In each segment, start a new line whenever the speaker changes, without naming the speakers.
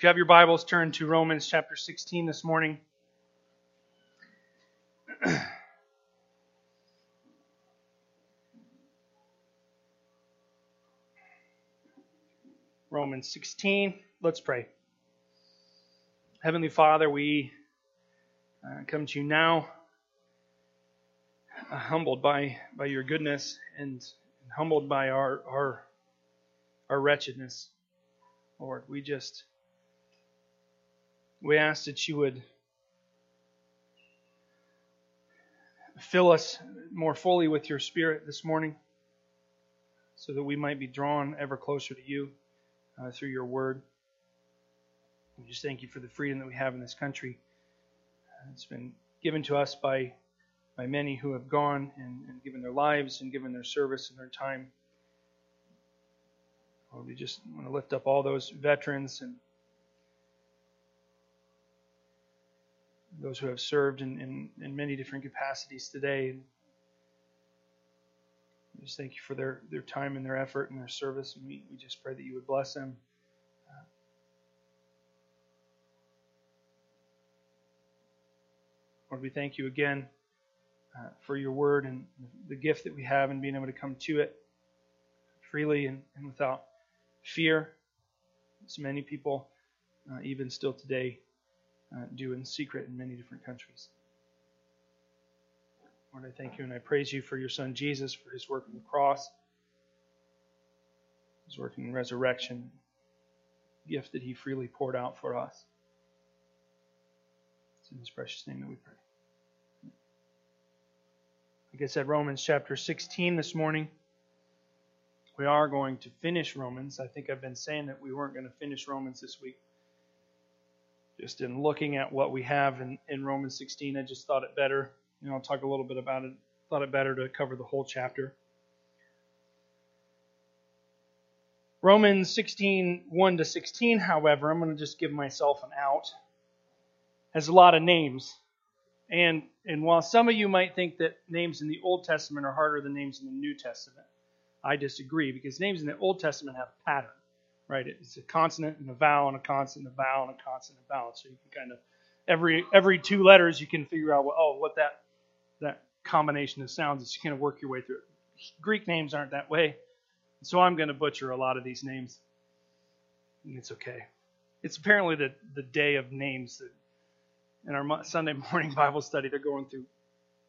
If you have your Bibles, turn to Romans chapter 16 this morning. Romans 16. Let's pray. Heavenly Father, we uh, come to you now, uh, humbled by, by your goodness and, humbled by our, our, our wretchedness. Lord, we just we ask that you would fill us more fully with your spirit this morning so that we might be drawn ever closer to you uh, through your word. We just thank you for the freedom that we have in this country. It's been given to us by by many who have gone and, and given their lives and given their service and their time. Lord, we just want to lift up all those veterans and those who have served in, in, in many different capacities today. We just thank you for their, their time and their effort and their service, and we, we just pray that you would bless them. Lord, we thank you again uh, for your word and the gift that we have in being able to come to it freely and, and without fear, as many people, uh, even still today, uh, do in secret in many different countries. Lord, I thank you and I praise you for your Son Jesus, for his work on the cross, his work in resurrection, gift that he freely poured out for us. It's in his precious name that we pray. Like I said, Romans chapter 16 this morning. We are going to finish Romans. I think I've been saying that we weren't going to finish Romans this week. Just in looking at what we have in, in Romans 16, I just thought it better. You know, I'll talk a little bit about it. Thought it better to cover the whole chapter. Romans 16, 1 to 16, however, I'm going to just give myself an out, has a lot of names. And, and while some of you might think that names in the Old Testament are harder than names in the New Testament, I disagree because names in the Old Testament have a pattern, right? It's a consonant and a vowel and a consonant and a vowel and a consonant and a vowel. So you can kind of every every two letters you can figure out what oh what that that combination of sounds is. You kind of work your way through it. Greek names aren't that way, so I'm going to butcher a lot of these names. It's okay. It's apparently the the day of names that in our Sunday morning Bible study they're going through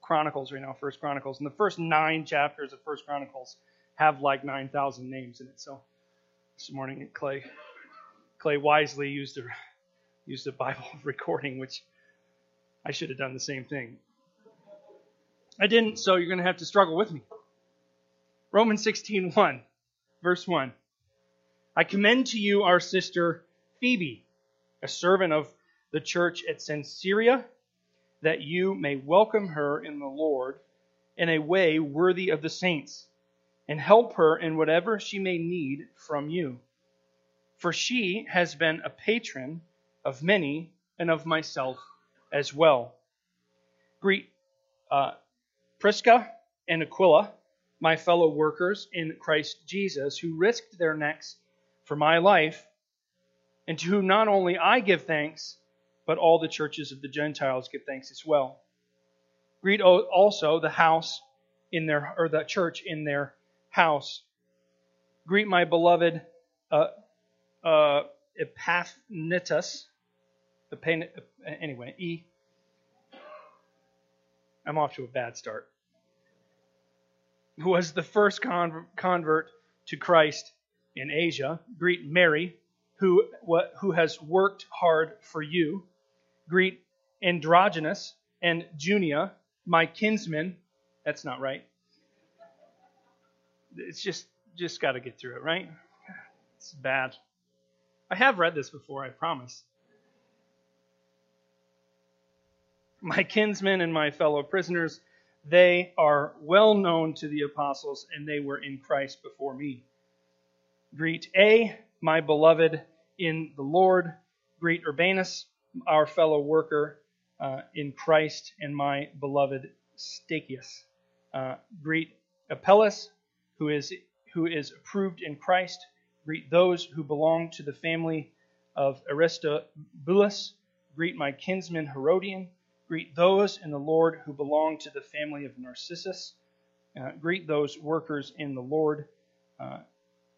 Chronicles right now, First Chronicles, and the first nine chapters of First Chronicles have like 9,000 names in it. So this morning, Clay Clay wisely used a used a Bible recording, which I should have done the same thing. I didn't, so you're going to have to struggle with me. Romans 16:1, verse 1. I commend to you our sister Phoebe, a servant of the church at Cenchrea, that you may welcome her in the Lord in a way worthy of the saints and help her in whatever she may need from you. For she has been a patron of many and of myself as well. Greet uh, Prisca and Aquila, my fellow workers in Christ Jesus, who risked their necks for my life, and to whom not only I give thanks, but all the churches of the Gentiles give thanks as well. Greet also the house in their or the church in their house. Greet my beloved uh, uh, Epaphroditus. Anyway, E. I'm off to a bad start. Who was the first convert to Christ in Asia? Greet Mary, who what, who has worked hard for you. Greet Androgenus and Junia, my kinsmen. That's not right it's just just got to get through it, right? It's bad. I have read this before, I promise. My kinsmen and my fellow prisoners, they are well known to the apostles, and they were in Christ before me. Greet A, my beloved in the Lord. Greet Urbanus, our fellow worker uh, in Christ, and my beloved Stachius. Uh, greet Apelles, who is who is approved in Christ. Greet those who belong to the family of Aristobulus. Greet my kinsman Herodion. Greet those in the Lord who belong to the family of Narcissus. Uh, greet those workers in the Lord. Uh,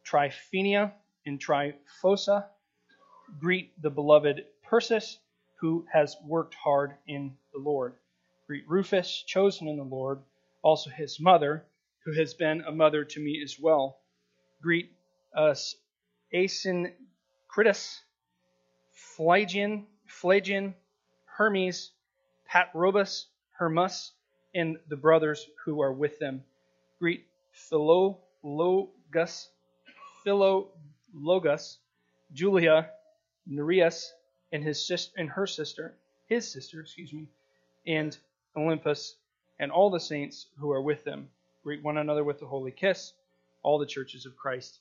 Tryphenia and Tryphosa. Greet the beloved Persis, who has worked hard in the Lord. Greet Rufus, chosen in the Lord, also his mother, who has been a mother to me as well. Greet us, Asyncritus, Phlegon, Phlegon, Hermes, Patrobas, Hermas, and the brothers who are with them. Greet Philologus, Philologus, Julia, Nereus, and his sister, and her sister, his sister, excuse me, and Olympas, and all the saints who are with them. Greet one another with a holy kiss. All the churches of Christ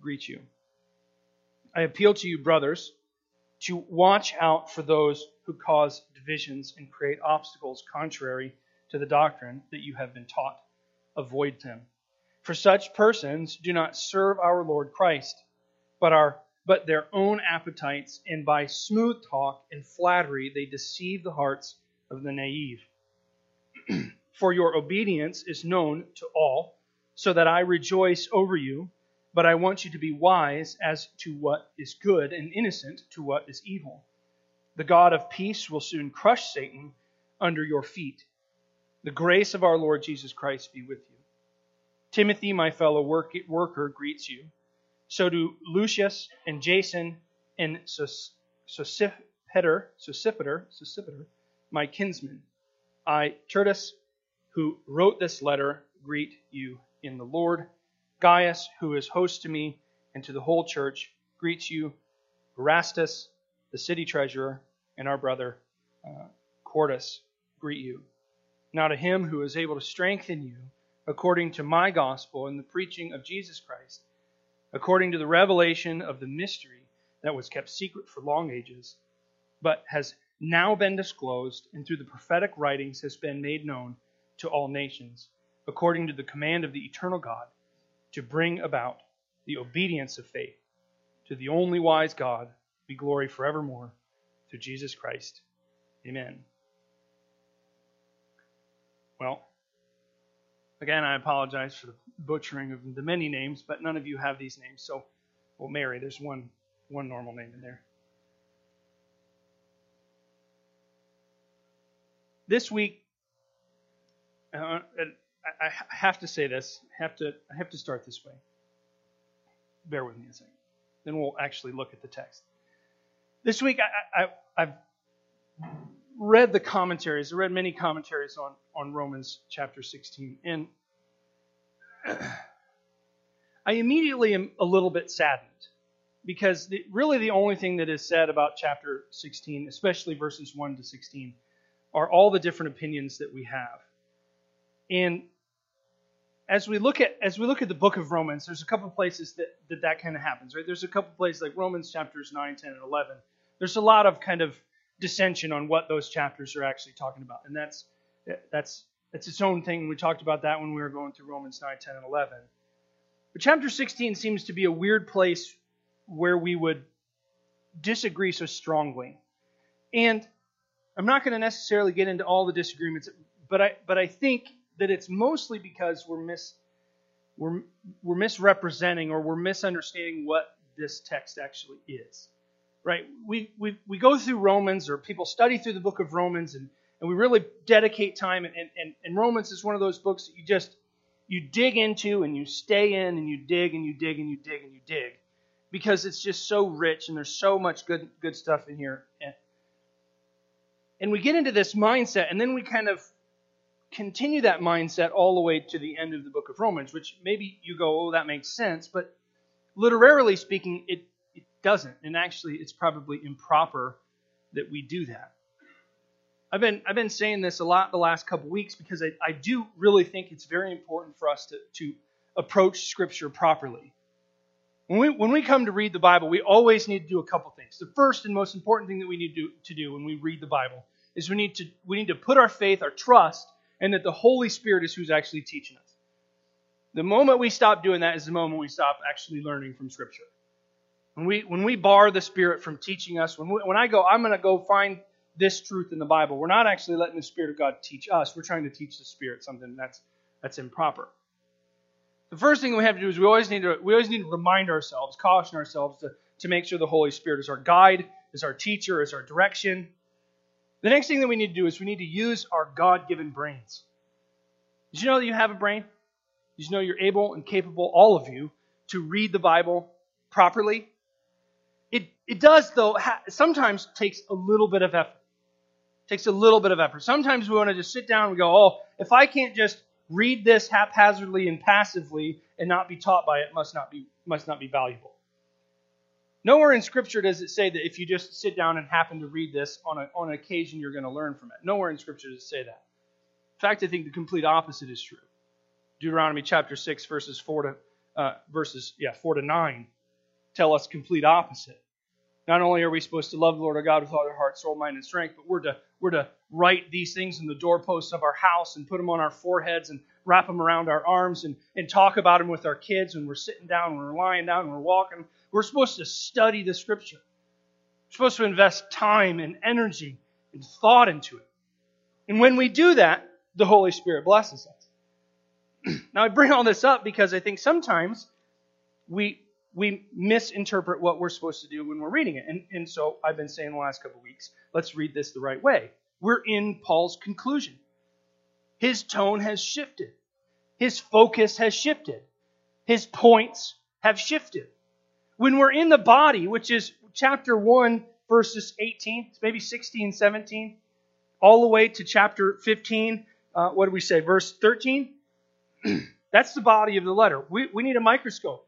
greet you. I appeal to you, brothers, to watch out for those who cause divisions and create obstacles contrary to the doctrine that you have been taught. Avoid them. For such persons do not serve our Lord Christ, but are but their own appetites, and by smooth talk and flattery they deceive the hearts of the naive. For your obedience is known to all, so that I rejoice over you. But I want you to be wise as to what is good and innocent to what is evil. The God of peace will soon crush Satan under your feet. The grace of our Lord Jesus Christ be with you. Timothy, my fellow work, worker, greets you. So do Lucius and Jason and Sosipater, Sosipater, Sosipater, my kinsmen. I, Tertus, who wrote this letter, greet you in the Lord. Gaius, who is host to me and to the whole church, greets you. Erastus, the city treasurer, and our brother uh, Quartus greet you. Now to him who is able to strengthen you according to my gospel and the preaching of Jesus Christ according to the revelation of the mystery that was kept secret for long ages, but has now been disclosed and through the prophetic writings has been made known to all nations, according to the command of the eternal God, to bring about the obedience of faith. To the only wise God be glory forevermore through Jesus Christ. Amen. Well, again, I apologize for the butchering of the many names, but none of you have these names. So, well, Mary, there's one one normal name in there. This week, Uh, I have to say this. I have to. I have to start this way. Bear with me a second. Then we'll actually look at the text. This week, I, I, I've read the commentaries. I read many commentaries on on Romans chapter 16, and I immediately am a little bit saddened because the, really the only thing that is said about chapter 16, especially verses 1 to 16, are all the different opinions that we have. And as we look at as we look at the book of Romans, there's a couple places that that, that kind of happens, right? There's a couple places like Romans chapters 9, 10, and 11. There's a lot of kind of dissension on what those chapters are actually talking about, and that's that's it's its own thing. We talked about that when we were going through Romans 9, 10, and 11. But chapter 16 seems to be a weird place where we would disagree so strongly. And I'm not going to necessarily get into all the disagreements, but I but I think that it's mostly because we're mis we're we're misrepresenting or we're misunderstanding what this text actually is. Right? We we we go through Romans or people study through the book of Romans and and we really dedicate time. And, and, and Romans is one of those books that you just you dig into and you stay in and you dig and you dig and you dig and you dig because it's just so rich and there's so much good good stuff in here. And, and we get into this mindset and then we kind of continue that mindset all the way to the end of the book of Romans, which maybe you go, oh, that makes sense, but literarily speaking, it, it doesn't. And actually, it's probably improper that we do that. I've been I've been saying this a lot the last couple weeks because I, I do really think it's very important for us to, to approach Scripture properly. When we, when we come to read the Bible, we always need to do a couple things. The first and most important thing that we need to, to do when we read the Bible is we need to we need to put our faith, our trust, and that the Holy Spirit is who's actually teaching us. The moment we stop doing that is the moment we stop actually learning from Scripture. When we when we bar the Spirit from teaching us, when we, when I go, I'm going to go find this truth in the Bible. We're not actually letting the Spirit of God teach us. We're trying to teach the Spirit something that's that's improper. The first thing we have to do is we always need to we always need to remind ourselves, caution ourselves to, to make sure the Holy Spirit is our guide, is our teacher, is our direction. The next thing that we need to do is we need to use our God-given brains. Did you know that you have a brain? Did you know you're able and capable, all of you, to read the Bible properly? It, it does, though, ha- sometimes takes a little bit of effort. Takes a little bit of effort. Sometimes we want to just sit down and go, oh, if I can't just read this haphazardly and passively and not be taught by it, must not be, must not be valuable. Nowhere in Scripture does it say that if you just sit down and happen to read this on, a, on an occasion, you're going to learn from it. Nowhere in Scripture does it say that. In fact, I think the complete opposite is true. Deuteronomy chapter 6, verses 4 to, uh, verses, yeah, 4 to 9 tell us complete opposite. Not only are we supposed to love the Lord our God with all our heart, soul, mind, and strength, but we're to, we're to write these things in the doorposts of our house and put them on our foreheads and wrap them around our arms and, and talk about them with our kids when we're sitting down, when we're lying down, when we're walking. We're supposed to study the Scripture. We're supposed to invest time and energy and thought into it. And when we do that, the Holy Spirit blesses us. now, I bring all this up because I think sometimes we we misinterpret what we're supposed to do when we're reading it. And, and so I've been saying the last couple weeks, let's read this the right way. We're in Paul's conclusion. His tone has shifted. His focus has shifted. His points have shifted. When we're in the body, which is chapter 1, verses 18, maybe 16, 17, all the way to chapter 15, uh, what do we say, verse 13? That's the body of the letter. We, we need a microscope.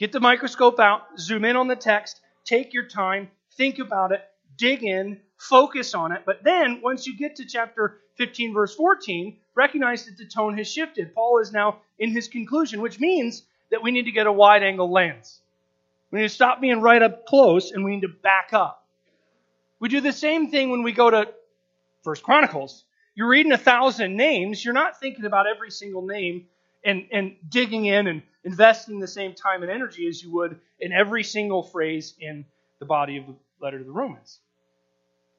Get the microscope out, zoom in on the text, take your time, think about it, dig in, focus on it. But then, once you get to chapter 15, verse 14, recognize that the tone has shifted. Paul is now in his conclusion, which means that we need to get a wide angle lens. We need to stop being right up close and we need to back up. We do the same thing when we go to First Chronicles. You're reading a thousand names, you're not thinking about every single name and, and digging in and investing the same time and energy as you would in every single phrase in the body of the letter to the Romans.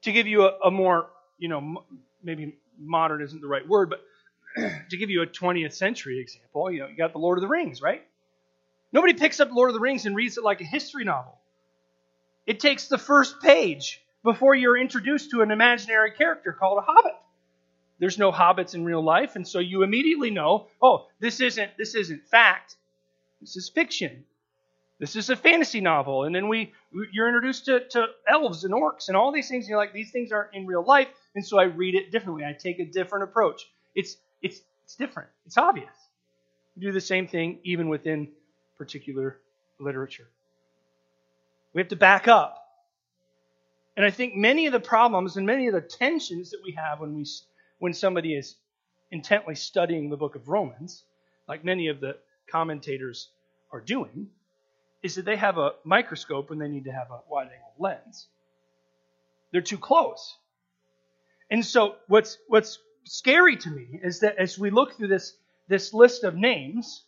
To give you a, a more, you know, maybe modern isn't the right word, but to give you a 20th century example, you know, you got the Lord of the Rings, right? Nobody picks up Lord of the Rings and reads it like a history novel. It takes the first page before you're introduced to an imaginary character called a hobbit. There's no hobbits in real life, and so you immediately know, oh, this isn't this isn't fact. This is fiction. This is a fantasy novel. And then we you're introduced to, to elves and orcs and all these things. And you're like, these things aren't in real life. And so I read it differently. I take a different approach. It's it's it's different. It's obvious. We do the same thing even within particular literature. We have to back up. And I think many of the problems and many of the tensions that we have when we when somebody is intently studying the book of Romans, like many of the commentators are doing is that they have a microscope when they need to have a wide angle lens. They're too close. And so what's what's scary to me is that as we look through this this list of names,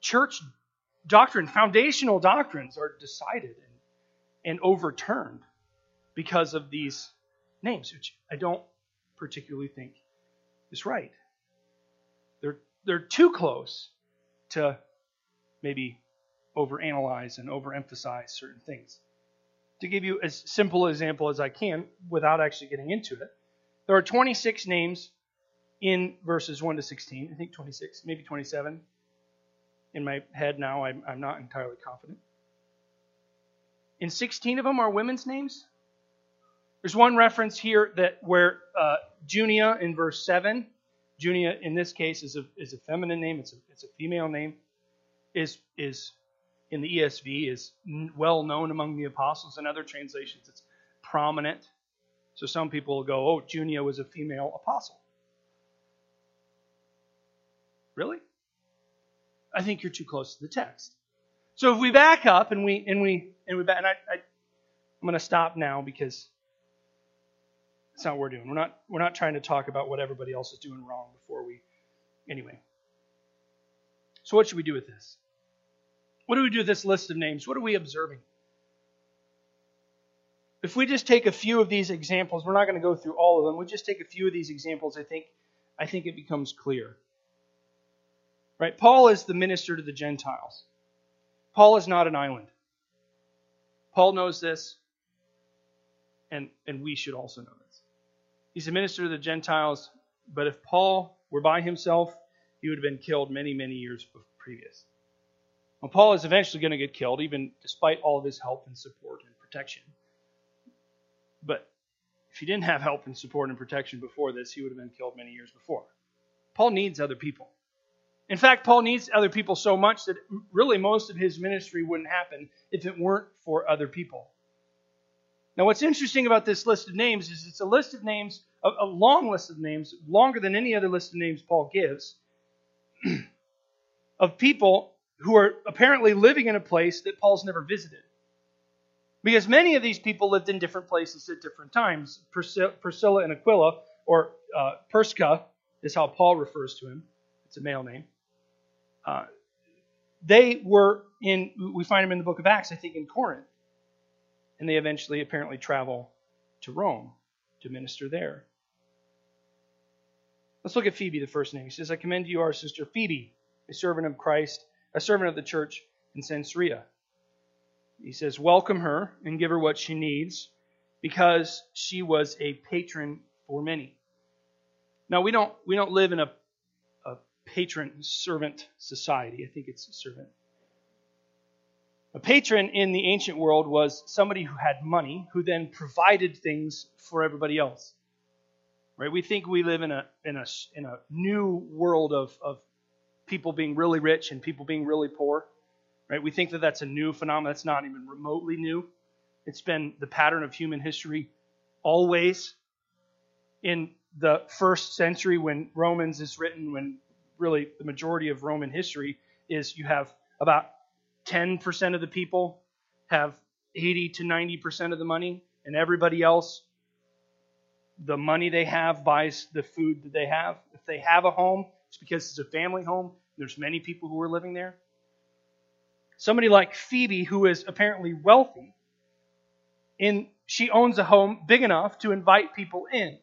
church doctrine, foundational doctrines are decided and, and overturned because of these names, which I don't particularly think is right. They're they're too close to maybe overanalyze and overemphasize certain things. To give you as simple an example as I can without actually getting into it, there are 26 names in verses 1 to 16. I think 26, maybe 27. In my head now, I'm, I'm not entirely confident. In 16 of them are women's names. There's one reference here that where uh, Junia in verse 7 Junia, in this case, is a, is a feminine name. It's a, it's a female name. Is is in the ESV is well known among the apostles. In other translations, it's prominent. So some people will go, "Oh, Junia was a female apostle." Really? I think you're too close to the text. So if we back up and we and we and we back, and I, I I'm going to stop now because that's not what we're doing. We're not we're not trying to talk about what everybody else is doing wrong before we anyway. So what should we do with this? What do we do with this list of names? What are we observing? If we just take a few of these examples, we're not going to go through all of them. We just take a few of these examples, I think I think it becomes clear. Right? Paul is the minister to the Gentiles. Paul is not an island. Paul knows this, and, and we should also know this. He's a minister to the Gentiles, but if Paul were by himself, he would have been killed many, many years previous. Well, Paul is eventually going to get killed, even despite all of his help and support and protection. But if he didn't have help and support and protection before this, he would have been killed many years before. Paul needs other people. In fact, Paul needs other people so much that really most of his ministry wouldn't happen if it weren't for other people. Now, what's interesting about this list of names is it's a list of names, a, long list of names, longer than any other list of names Paul gives, of people who are apparently living in a place that Paul's never visited. Because many of these people lived in different places at different times. Priscilla and Aquila, or uh, is how Paul refers to him. It's a male name. Uh, they were in, we find them in the book of Acts, I think, in Corinth. And they eventually apparently travel to Rome to minister there. Let's look at Phoebe, the first name. He says, I commend you our sister Phoebe, a servant of Christ, a servant of the church in Cenchrea. He says, Welcome her and give her what she needs, because she was a patron for many. Now we don't we don't live in a patron servant society. I think it's a servant. A patron in the ancient world was somebody who had money who then provided things for everybody else. Right? We think we live in a in a in a new world of of people being really rich and people being really poor. Right? We think that that's a new phenomenon. That's not even remotely new. It's been the pattern of human history always. In the first century, when Romans is written, when really the majority of Roman history is you have about 10% of the people have 80 to 90% of the money, and everybody else, the money they have buys the food that they have. If they have a home, it's because it's a family home. There's many people who are living there. Somebody like Phoebe, who is apparently wealthy, in she owns a home big enough to invite people in.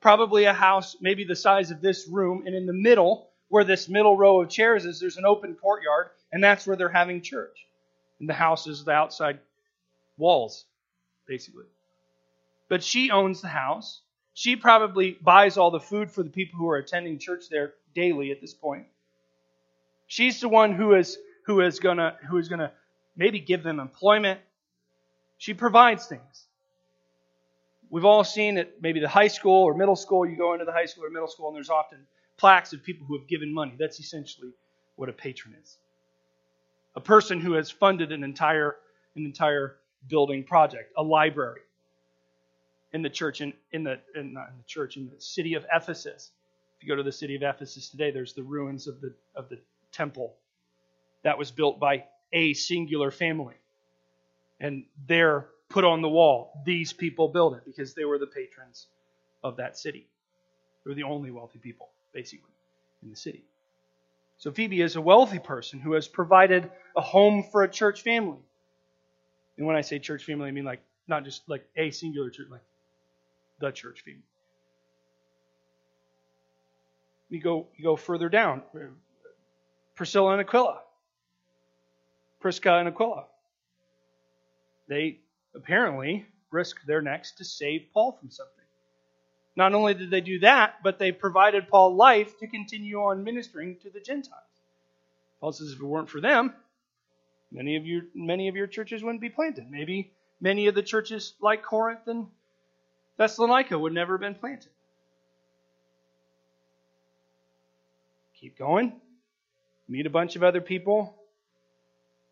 Probably a house maybe the size of this room, and in the middle where this middle row of chairs is, there's an open courtyard, and that's where they're having church. And the house is the outside walls, basically. But she owns the house. She probably buys all the food for the people who are attending church there daily at this point. She's the one who is who is gonna who is gonna maybe give them employment. She provides things. We've all seen at maybe the high school or middle school. You go into the high school or middle school, and there's often plaques of people who have given money. That's essentially what a patron is. A person who has funded an entire an entire building project, a library in the church in, in the in, not in the church in the city of Ephesus. If you go to the city of Ephesus today, there's the ruins of the of the temple that was built by a singular family. And they're put on the wall. These people built it because they were the patrons of that city. They were the only wealthy people basically, in the city. So Phoebe is a wealthy person who has provided a home for a church family. And when I say church family, I mean like not just like a singular church, like the church family. You go, you go further down. Priscilla and Aquila. Prisca and Aquila. They apparently risked their necks to save Paul from something. Not only did they do that, but they provided Paul life to continue on ministering to the Gentiles. Paul says if it weren't for them, many of your many of your churches wouldn't be planted. Maybe many of the churches like Corinth and Thessalonica would never have been planted. Keep going. Meet a bunch of other people,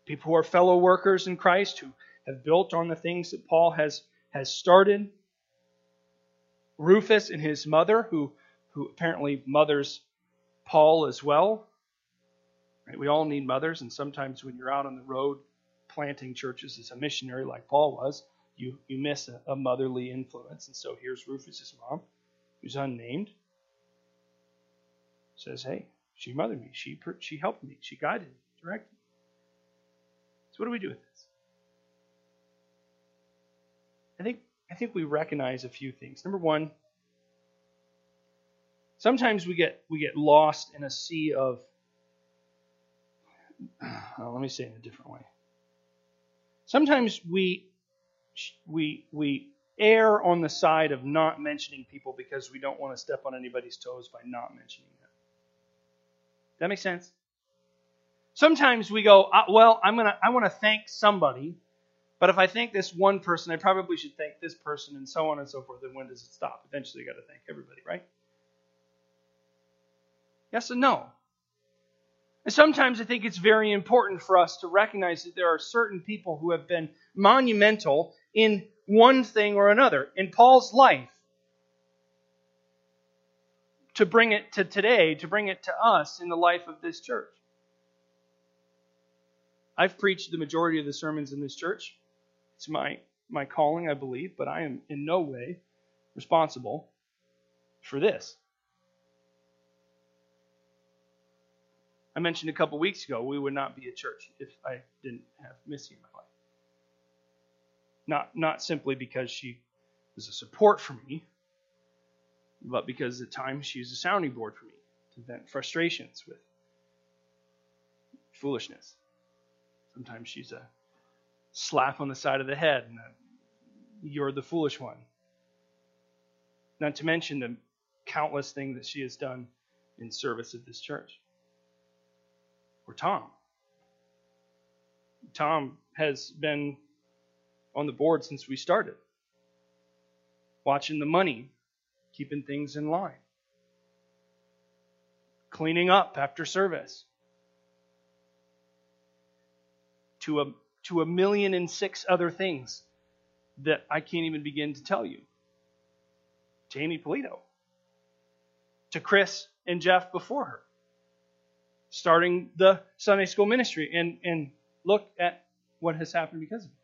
people who are fellow workers in Christ who have built on the things that Paul has, has started. Rufus and his mother, who, who apparently mothers Paul as well. Right? We all need mothers, and sometimes when you're out on the road planting churches as a missionary like Paul was, you, you miss a, a motherly influence. And so here's Rufus's mom, who's unnamed, says, Hey, she mothered me. She, she helped me. She guided me, directed me. So what do we do with this? I think I think we recognize a few things. Number one, sometimes we get we get lost in a sea of let me say it in a different way. Sometimes we we we err on the side of not mentioning people because we don't want to step on anybody's toes by not mentioning them. That makes sense? Sometimes we go, uh, well, I'm gonna I want to thank somebody, but if I thank this one person, I probably should thank this person, and so on and so forth. And when does it stop? Eventually, you got to thank everybody, right? Yes and no. And sometimes I think it's very important for us to recognize that there are certain people who have been monumental in one thing or another in Paul's life. To bring it to today, to bring it to us in the life of this church. I've preached the majority of the sermons in this church. It's my, my calling, I believe, but I am in no way responsible for this. I mentioned a couple weeks ago we would not be a church if I didn't have Missy in my life. Not not simply because she was a support for me, but because at times she was a sounding board for me to vent frustrations with foolishness. Sometimes she's a slap on the side of the head and you're the foolish one. Not to mention the countless things that she has done in service of this church or Tom. Tom has been on the board since we started, watching the money, keeping things in line, cleaning up after service. To a, to a million and six other things that I can't even begin to tell you. To Amy Polito. To Chris and Jeff before her starting the Sunday school ministry. And, and look at what has happened because of it.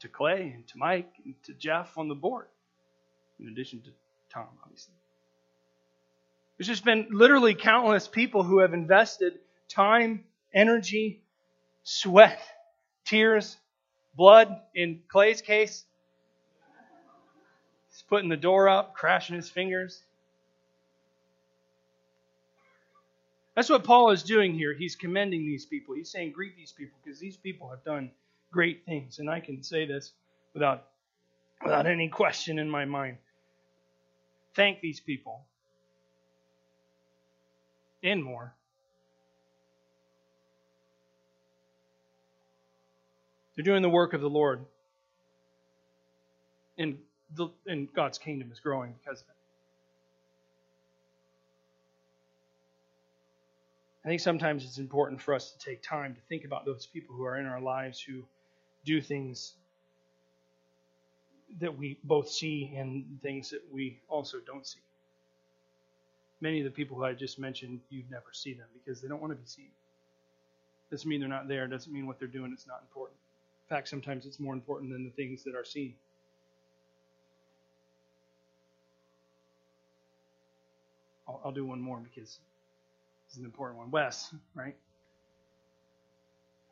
To Clay and to Mike and to Jeff on the board, in addition to Tom, obviously. There's just been literally countless people who have invested time, energy, sweat, tears, blood. In Clay's case, he's putting the door up, crashing his fingers. That's what Paul is doing here. He's commending these people. He's saying, greet these people because these people have done great things. And I can say this without, without any question in my mind. Thank these people. And more. They're doing the work of the Lord. And, the, and God's kingdom is growing because of it. I think sometimes it's important for us to take time to think about those people who are in our lives who do things that we both see and things that we also don't see. Many of the people who I just mentioned, you'd never see them because they don't want to be seen. Doesn't mean they're not there, doesn't mean what they're doing is not important. In fact, sometimes it's more important than the things that are seen. I'll, I'll do one more because is an important one. Wes, right?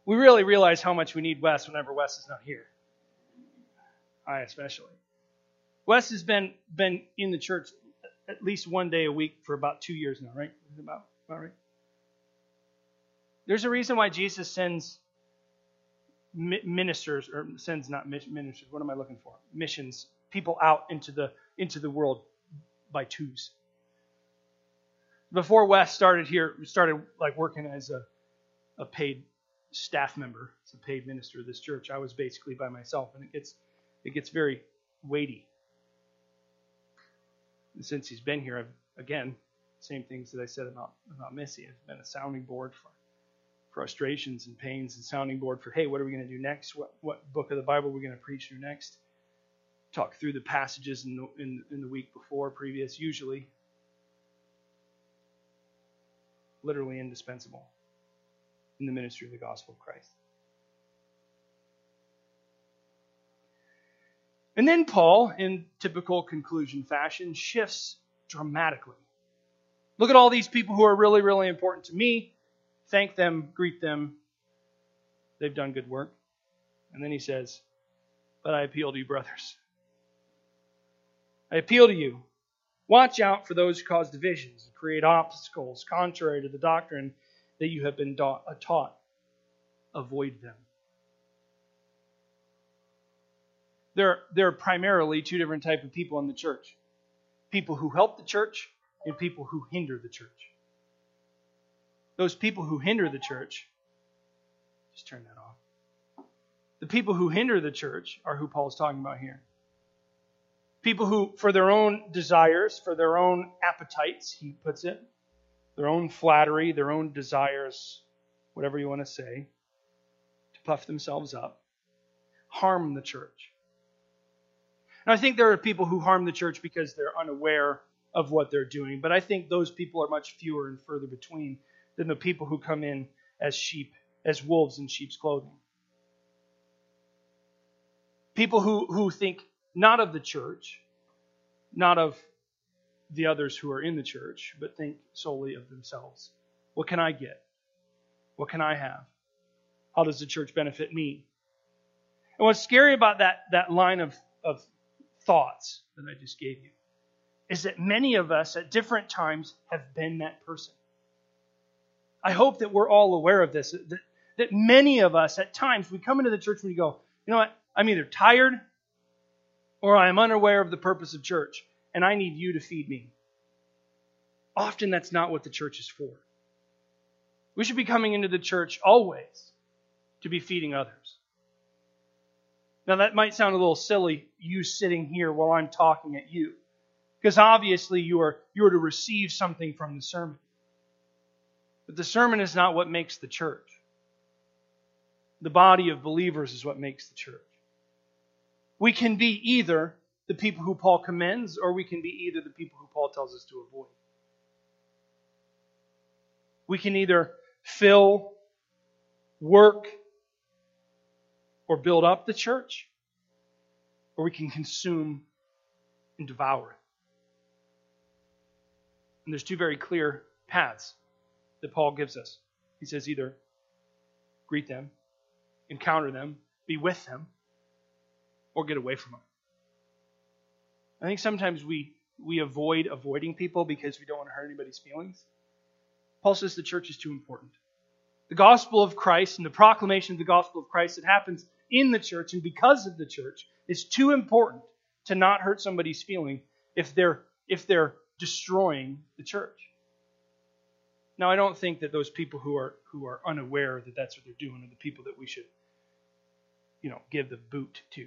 We really realize how much we need Wes whenever Wes is not here. I especially. Wes has been been in the church at least one day a week for about two years now, right? About, about right. There's a reason why Jesus sends ministers or sends not ministers. What am I looking for? Missions people out into the into the world by twos before Wes started here, started like working as a, a paid staff member, as a paid minister of this church, I was basically by myself, and it gets it gets very weighty. Since he's been here, I've again same things that I said about about Missy. I've been a sounding board for frustrations and pains, and sounding board for hey, what are we going to do next? What what book of the Bible are we going to preach through next? Talk through the passages in the in, in the week before, previous, usually literally indispensable in the ministry of the gospel of Christ. And then Paul, in typical conclusion fashion, shifts dramatically Look at all these people who are really, really important to me. Thank them, greet them. They've done good work. And then he says, But I appeal to you, brothers. I appeal to you. Watch out for those who cause divisions and create obstacles contrary to the doctrine that you have been taught. Avoid them. There, there are primarily two different types of people in the church people who help the church and people who hinder the church. Those people who hinder the church, just turn that off. The people who hinder the church are who Paul is talking about here. People who, for their own desires, for their own appetites, he puts it, their own flattery, their own desires, whatever you want to say, to puff themselves up, harm the church. And I think there are people who harm the church because they're unaware of what they're doing, but I think those people are much fewer and further between than the people who come in as sheep, as wolves in sheep's clothing. People who, who think not of the church, not of the others who are in the church, but think solely of themselves. What can I get? What can I have? How does the church benefit me? And what's scary about that, that line of, of thoughts that I just gave you is that many of us at different times have been that person. I hope that we're all aware of this, that, that many of us at times we come into the church and we go, you know what, I'm either tired or I'm unaware of the purpose of church and I need you to feed me. Often that's not what the church is for. We should be coming into the church always to be feeding others. Now, that might sound a little silly, you sitting here while I'm talking at you, because obviously you are, you are to receive something from the sermon. But the sermon is not what makes the church. The body of believers is what makes the church. We can be either the people who Paul commends, or we can be either the people who Paul tells us to avoid. We can either fill, work, or build up the church, or we can consume and devour it. And there's two very clear paths that Paul gives us. He says either greet them, encounter them, be with them, or get away from them. I think sometimes we, we avoid avoiding people because we don't want to hurt anybody's feelings. Paul says the church is too important. The gospel of Christ and the proclamation of the gospel of Christ that happens in the church and because of the church is too important to not hurt somebody's feeling if they're if they're destroying the church. Now, I don't think that those people who are who are unaware that that's what they're doing are the people that we should, you know, give the boot to.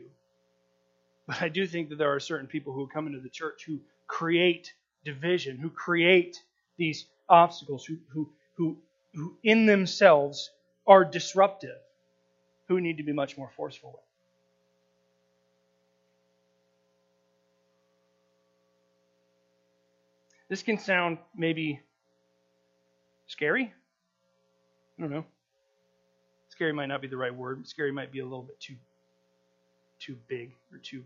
But I do think that there are certain people who come into the church who create division, who create these obstacles, who who who, who in themselves are disruptive, who need to be much more forceful with. This can sound maybe scary. I don't know. Scary might not be the right word. Scary might be a little bit too too big or too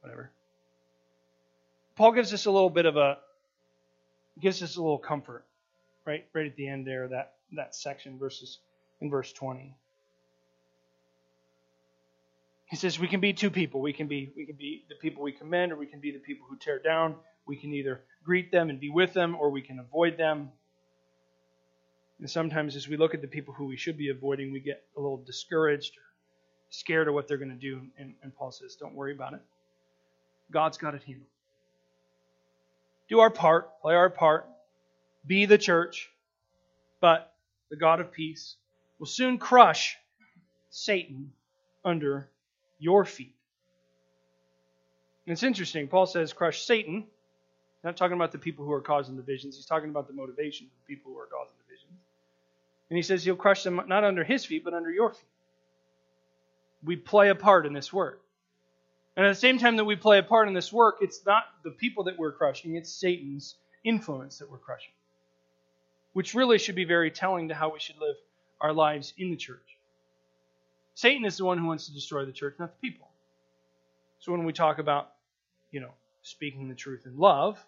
whatever. Paul gives us a little bit of a gives us a little comfort, right? Right at the end there, that that section verses in verse 20. He says we can be two people. We can be we can be the people we commend, or we can be the people who tear down. We can either greet them and be with them, or we can avoid them. And sometimes, as we look at the people who we should be avoiding, we get a little discouraged or scared of what they're going to do. And, and Paul says, Don't worry about it. God's got it handled. Do our part, play our part, be the church, but the God of peace will soon crush Satan under your feet. And it's interesting. Paul says, crush Satan. He's not talking about the people who are causing the divisions. He's talking about the motivation of the people who are causing the divisions. And he says he'll crush them not under his feet, but under your feet. We play a part in this work. And at the same time that we play a part in this work, it's not the people that we're crushing, it's Satan's influence that we're crushing. Which really should be very telling to how we should live our lives in the church. Satan is the one who wants to destroy the church, not the people. So when we talk about, you know, speaking the truth in love,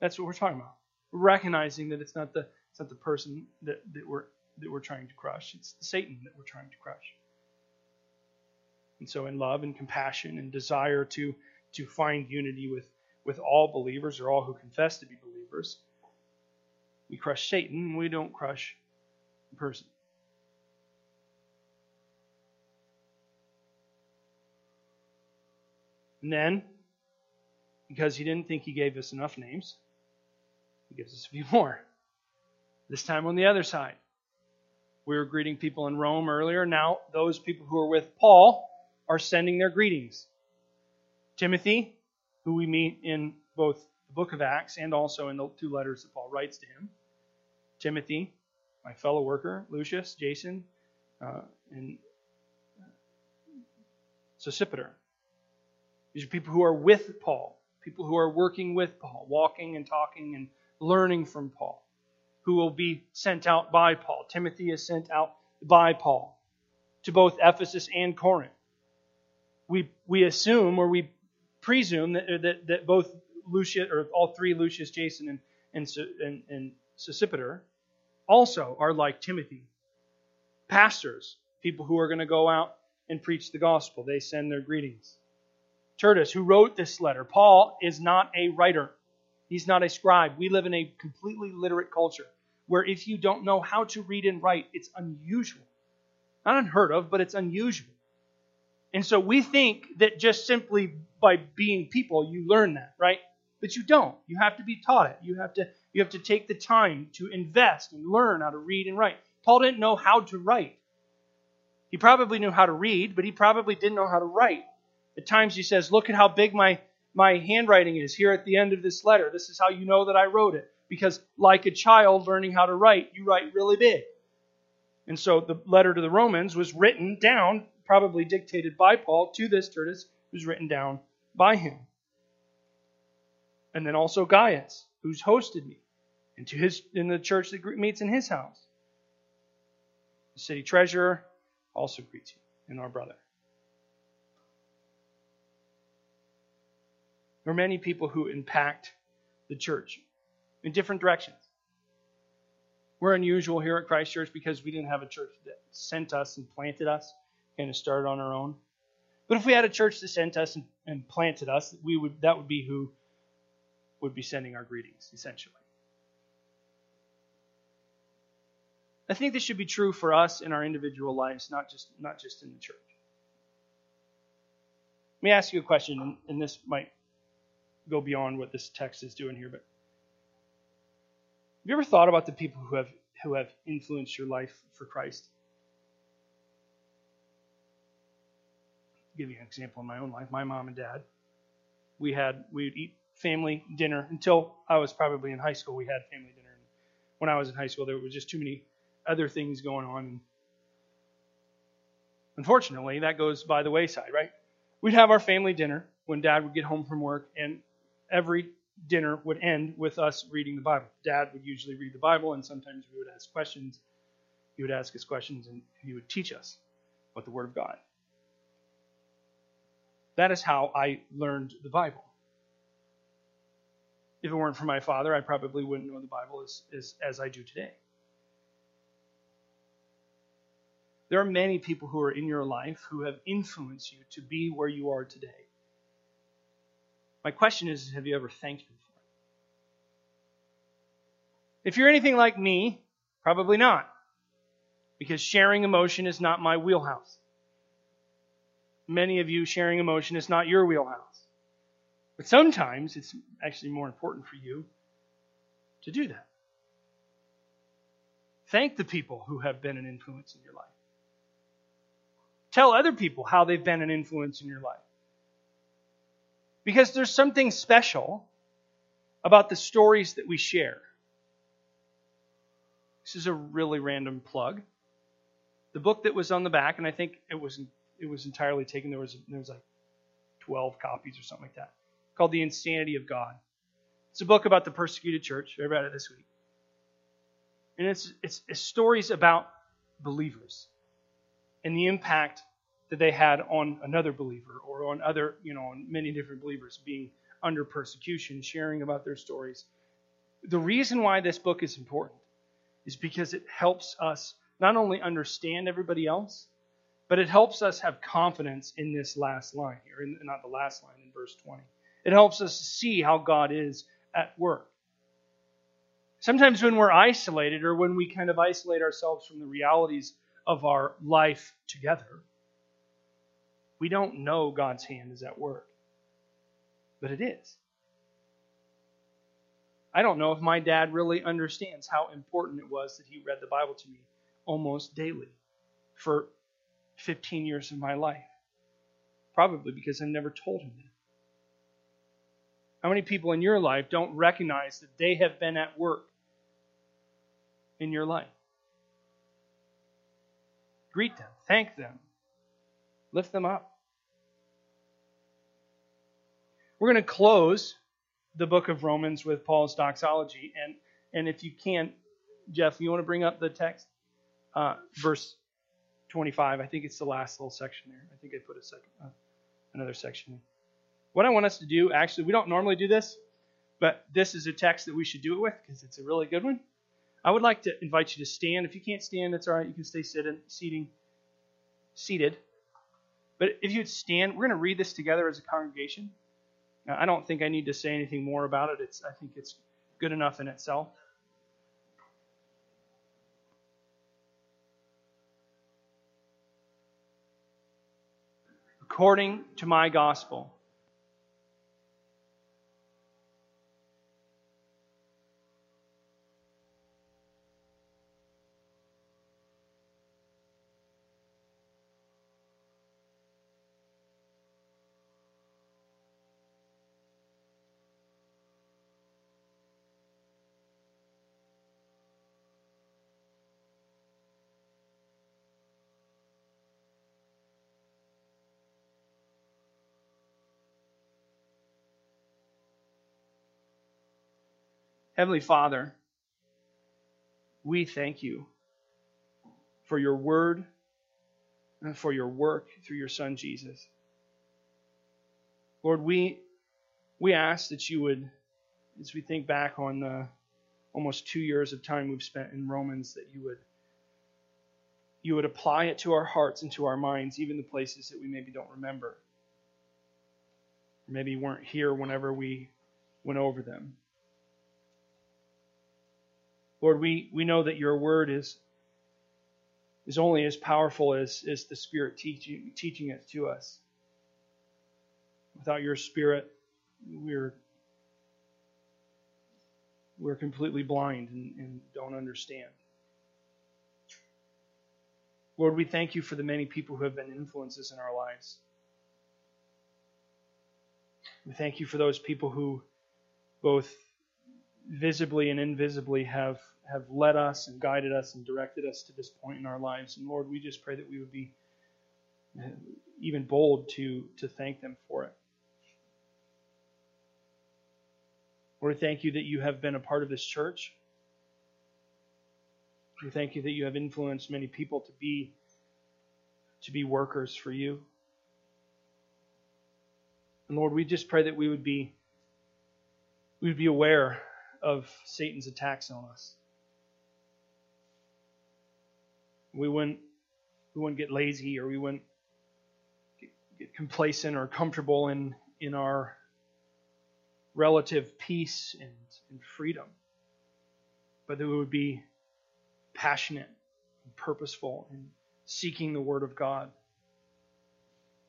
That's what we're talking about. Recognizing that it's not the it's not the person that, that we're that we're trying to crush. It's Satan that we're trying to crush. And so in love and compassion and desire to to find unity with, with all believers or all who confess to be believers, we crush Satan, we don't crush the person. And then, because he didn't think he gave us enough names, he gives us a few more. This time on the other side. We were greeting people in Rome earlier. Now, those people who are with Paul are sending their greetings. Timothy, who we meet in both the book of Acts and also in the two letters that Paul writes to him. Timothy, my fellow worker, Lucius, Jason, uh, and Sosipater. These are people who are with Paul, people who are working with Paul, walking and talking and learning from Paul, who will be sent out by Paul. Timothy is sent out by Paul to both Ephesus and Corinth. We, we assume or we presume that, that, that both Lucius, or all three, Lucius, Jason, and, and, and, and Sosipater, also are like Timothy. Pastors, people who are going to go out and preach the gospel, they send their greetings. Tertius, who wrote this letter. Paul is not a writer, he's not a scribe. We live in a completely literate culture where if you don't know how to read and write, it's unusual. Not unheard of, but it's unusual. And so we think that just simply by being people you learn that, right? But you don't. You have to be taught it. You have to you have to take the time to invest and learn how to read and write. Paul didn't know how to write. He probably knew how to read, but he probably didn't know how to write. At times he says, Look at how big my, my handwriting is here at the end of this letter. This is how you know that I wrote it. Because, like a child learning how to write, you write really big. And so the letter to the Romans was written down, probably dictated by Paul to this Tertius, who's written down by him. And then also Gaius, who's hosted me, and to his in the church that meets in his house. The city treasurer also greets you, and our brother. There are many people who impact the church in different directions. We're unusual here at Christ Church because we didn't have a church that sent us and planted us, kind of started on our own. But if we had a church that sent us and, and planted us, we would that would be who would be sending our greetings, essentially. I think this should be true for us in our individual lives, not just not just in the church. Let me ask you a question, and this might go beyond what this text is doing here, but have you ever thought about the people who have who have influenced your life for Christ? I'll give you an example in my own life. My mom and dad, we had we would eat family dinner until I was probably in high school. We had family dinner. And When I was in high school, there was just too many other things going on. And Unfortunately, that goes by the wayside, right? We'd have our family dinner when dad would get home from work, and every dinner would end with us reading the Bible. Dad would usually read the Bible, and sometimes we would ask questions. He would ask us questions, and he would teach us about the Word of God. That is how I learned the Bible. If it weren't for my father, I probably wouldn't know the Bible as, as, as I do today. There are many people who are in your life who have influenced you to be where you are today. My question is have you ever thanked Him for it? If you're anything like me, probably not. Because sharing emotion is not my wheelhouse. Many of you sharing emotion is not your wheelhouse. But sometimes it's actually more important for you to do that. Thank the people who have been an influence in your life. Tell other people how they've been an influence in your life. Because there's something special about the stories that we share. This is a really random plug. The book that was on the back, and I think it was it was entirely taken. There was there was like 12 copies or something like that, called "The Insanity of God." It's a book about the persecuted church. I read it this week, and it's it's, it's stories about believers and the impact that they had on another believer or on other, you know, on many different believers being under persecution, sharing about their stories the reason why this book is important is because it helps us not only understand everybody else, but it helps us have confidence in this last line here, in, not the last line in verse 20. It helps us see how God is at work. Sometimes when we're isolated or when we kind of isolate ourselves from the realities of our life together, we don't know God's hand is at work. But it is. I don't know if my dad really understands how important it was that he read the Bible to me almost daily for 15 years of my life. Probably because I never told him that. How many people in your life don't recognize that they have been at work in your life? Greet them, thank them, lift them up. We're going to close the book of Romans with Paul's doxology. And, and if you can, Jeff, you want to bring up the text? Uh, verse 25. I think it's the last little section there. I think I put a second, uh, another section. What I want us to do, actually, we don't normally do this, but this is a text that we should do it with because it's a really good one. I would like to invite you to stand. If you can't stand, that's all right. You can stay sitting, seating, seated. But if you'd stand, we're going to read this together as a congregation. I don't think I need to say anything more about it. It's, I think it's good enough in itself. According to my gospel Heavenly Father, we thank you for your word and for your work through your Son Jesus. Lord, we we ask that you would, as we think back on the almost two years of time we've spent in Romans, that you would you would apply it to our hearts and to our minds, even the places that we maybe don't remember. Maybe weren't here whenever we went over them. Lord, we, we know that your word is, is only as powerful as, as the Spirit teaching, teaching it to us. Without your Spirit, we're, we're completely blind and, and don't understand. Lord, we thank you for the many people who have been influences in our lives. We thank you for those people who both visibly and invisibly have have led us and guided us and directed us to this point in our lives. And Lord, we just pray that we would be uh, even bold to, to thank them for it. Lord, thank you that you have been a part of this church. We thank you that you have influenced many people to be to be workers for you. And Lord, we just pray that we would be we would be aware of Satan's attacks on us. we wouldn't we wouldn't get lazy or we wouldn't get, get complacent or comfortable in in our relative peace and, and freedom, but that we would be passionate and purposeful in seeking the Word of God.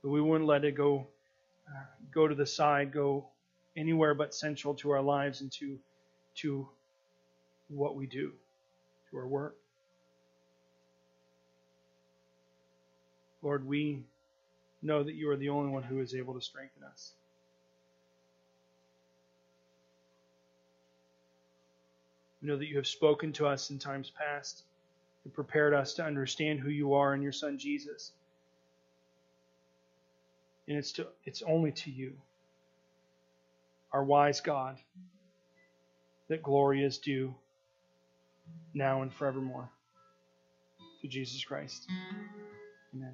But we wouldn't let it go uh, go to the side, go anywhere but central to our lives and to to what we do, to our work. Lord, we know that you are the only one who is able to strengthen us. We know that you have spoken to us in times past and prepared us to understand who you are in your Son Jesus. And it's, to, it's only to you, our wise God, that glory is due now and forevermore. To Jesus Christ. Amen.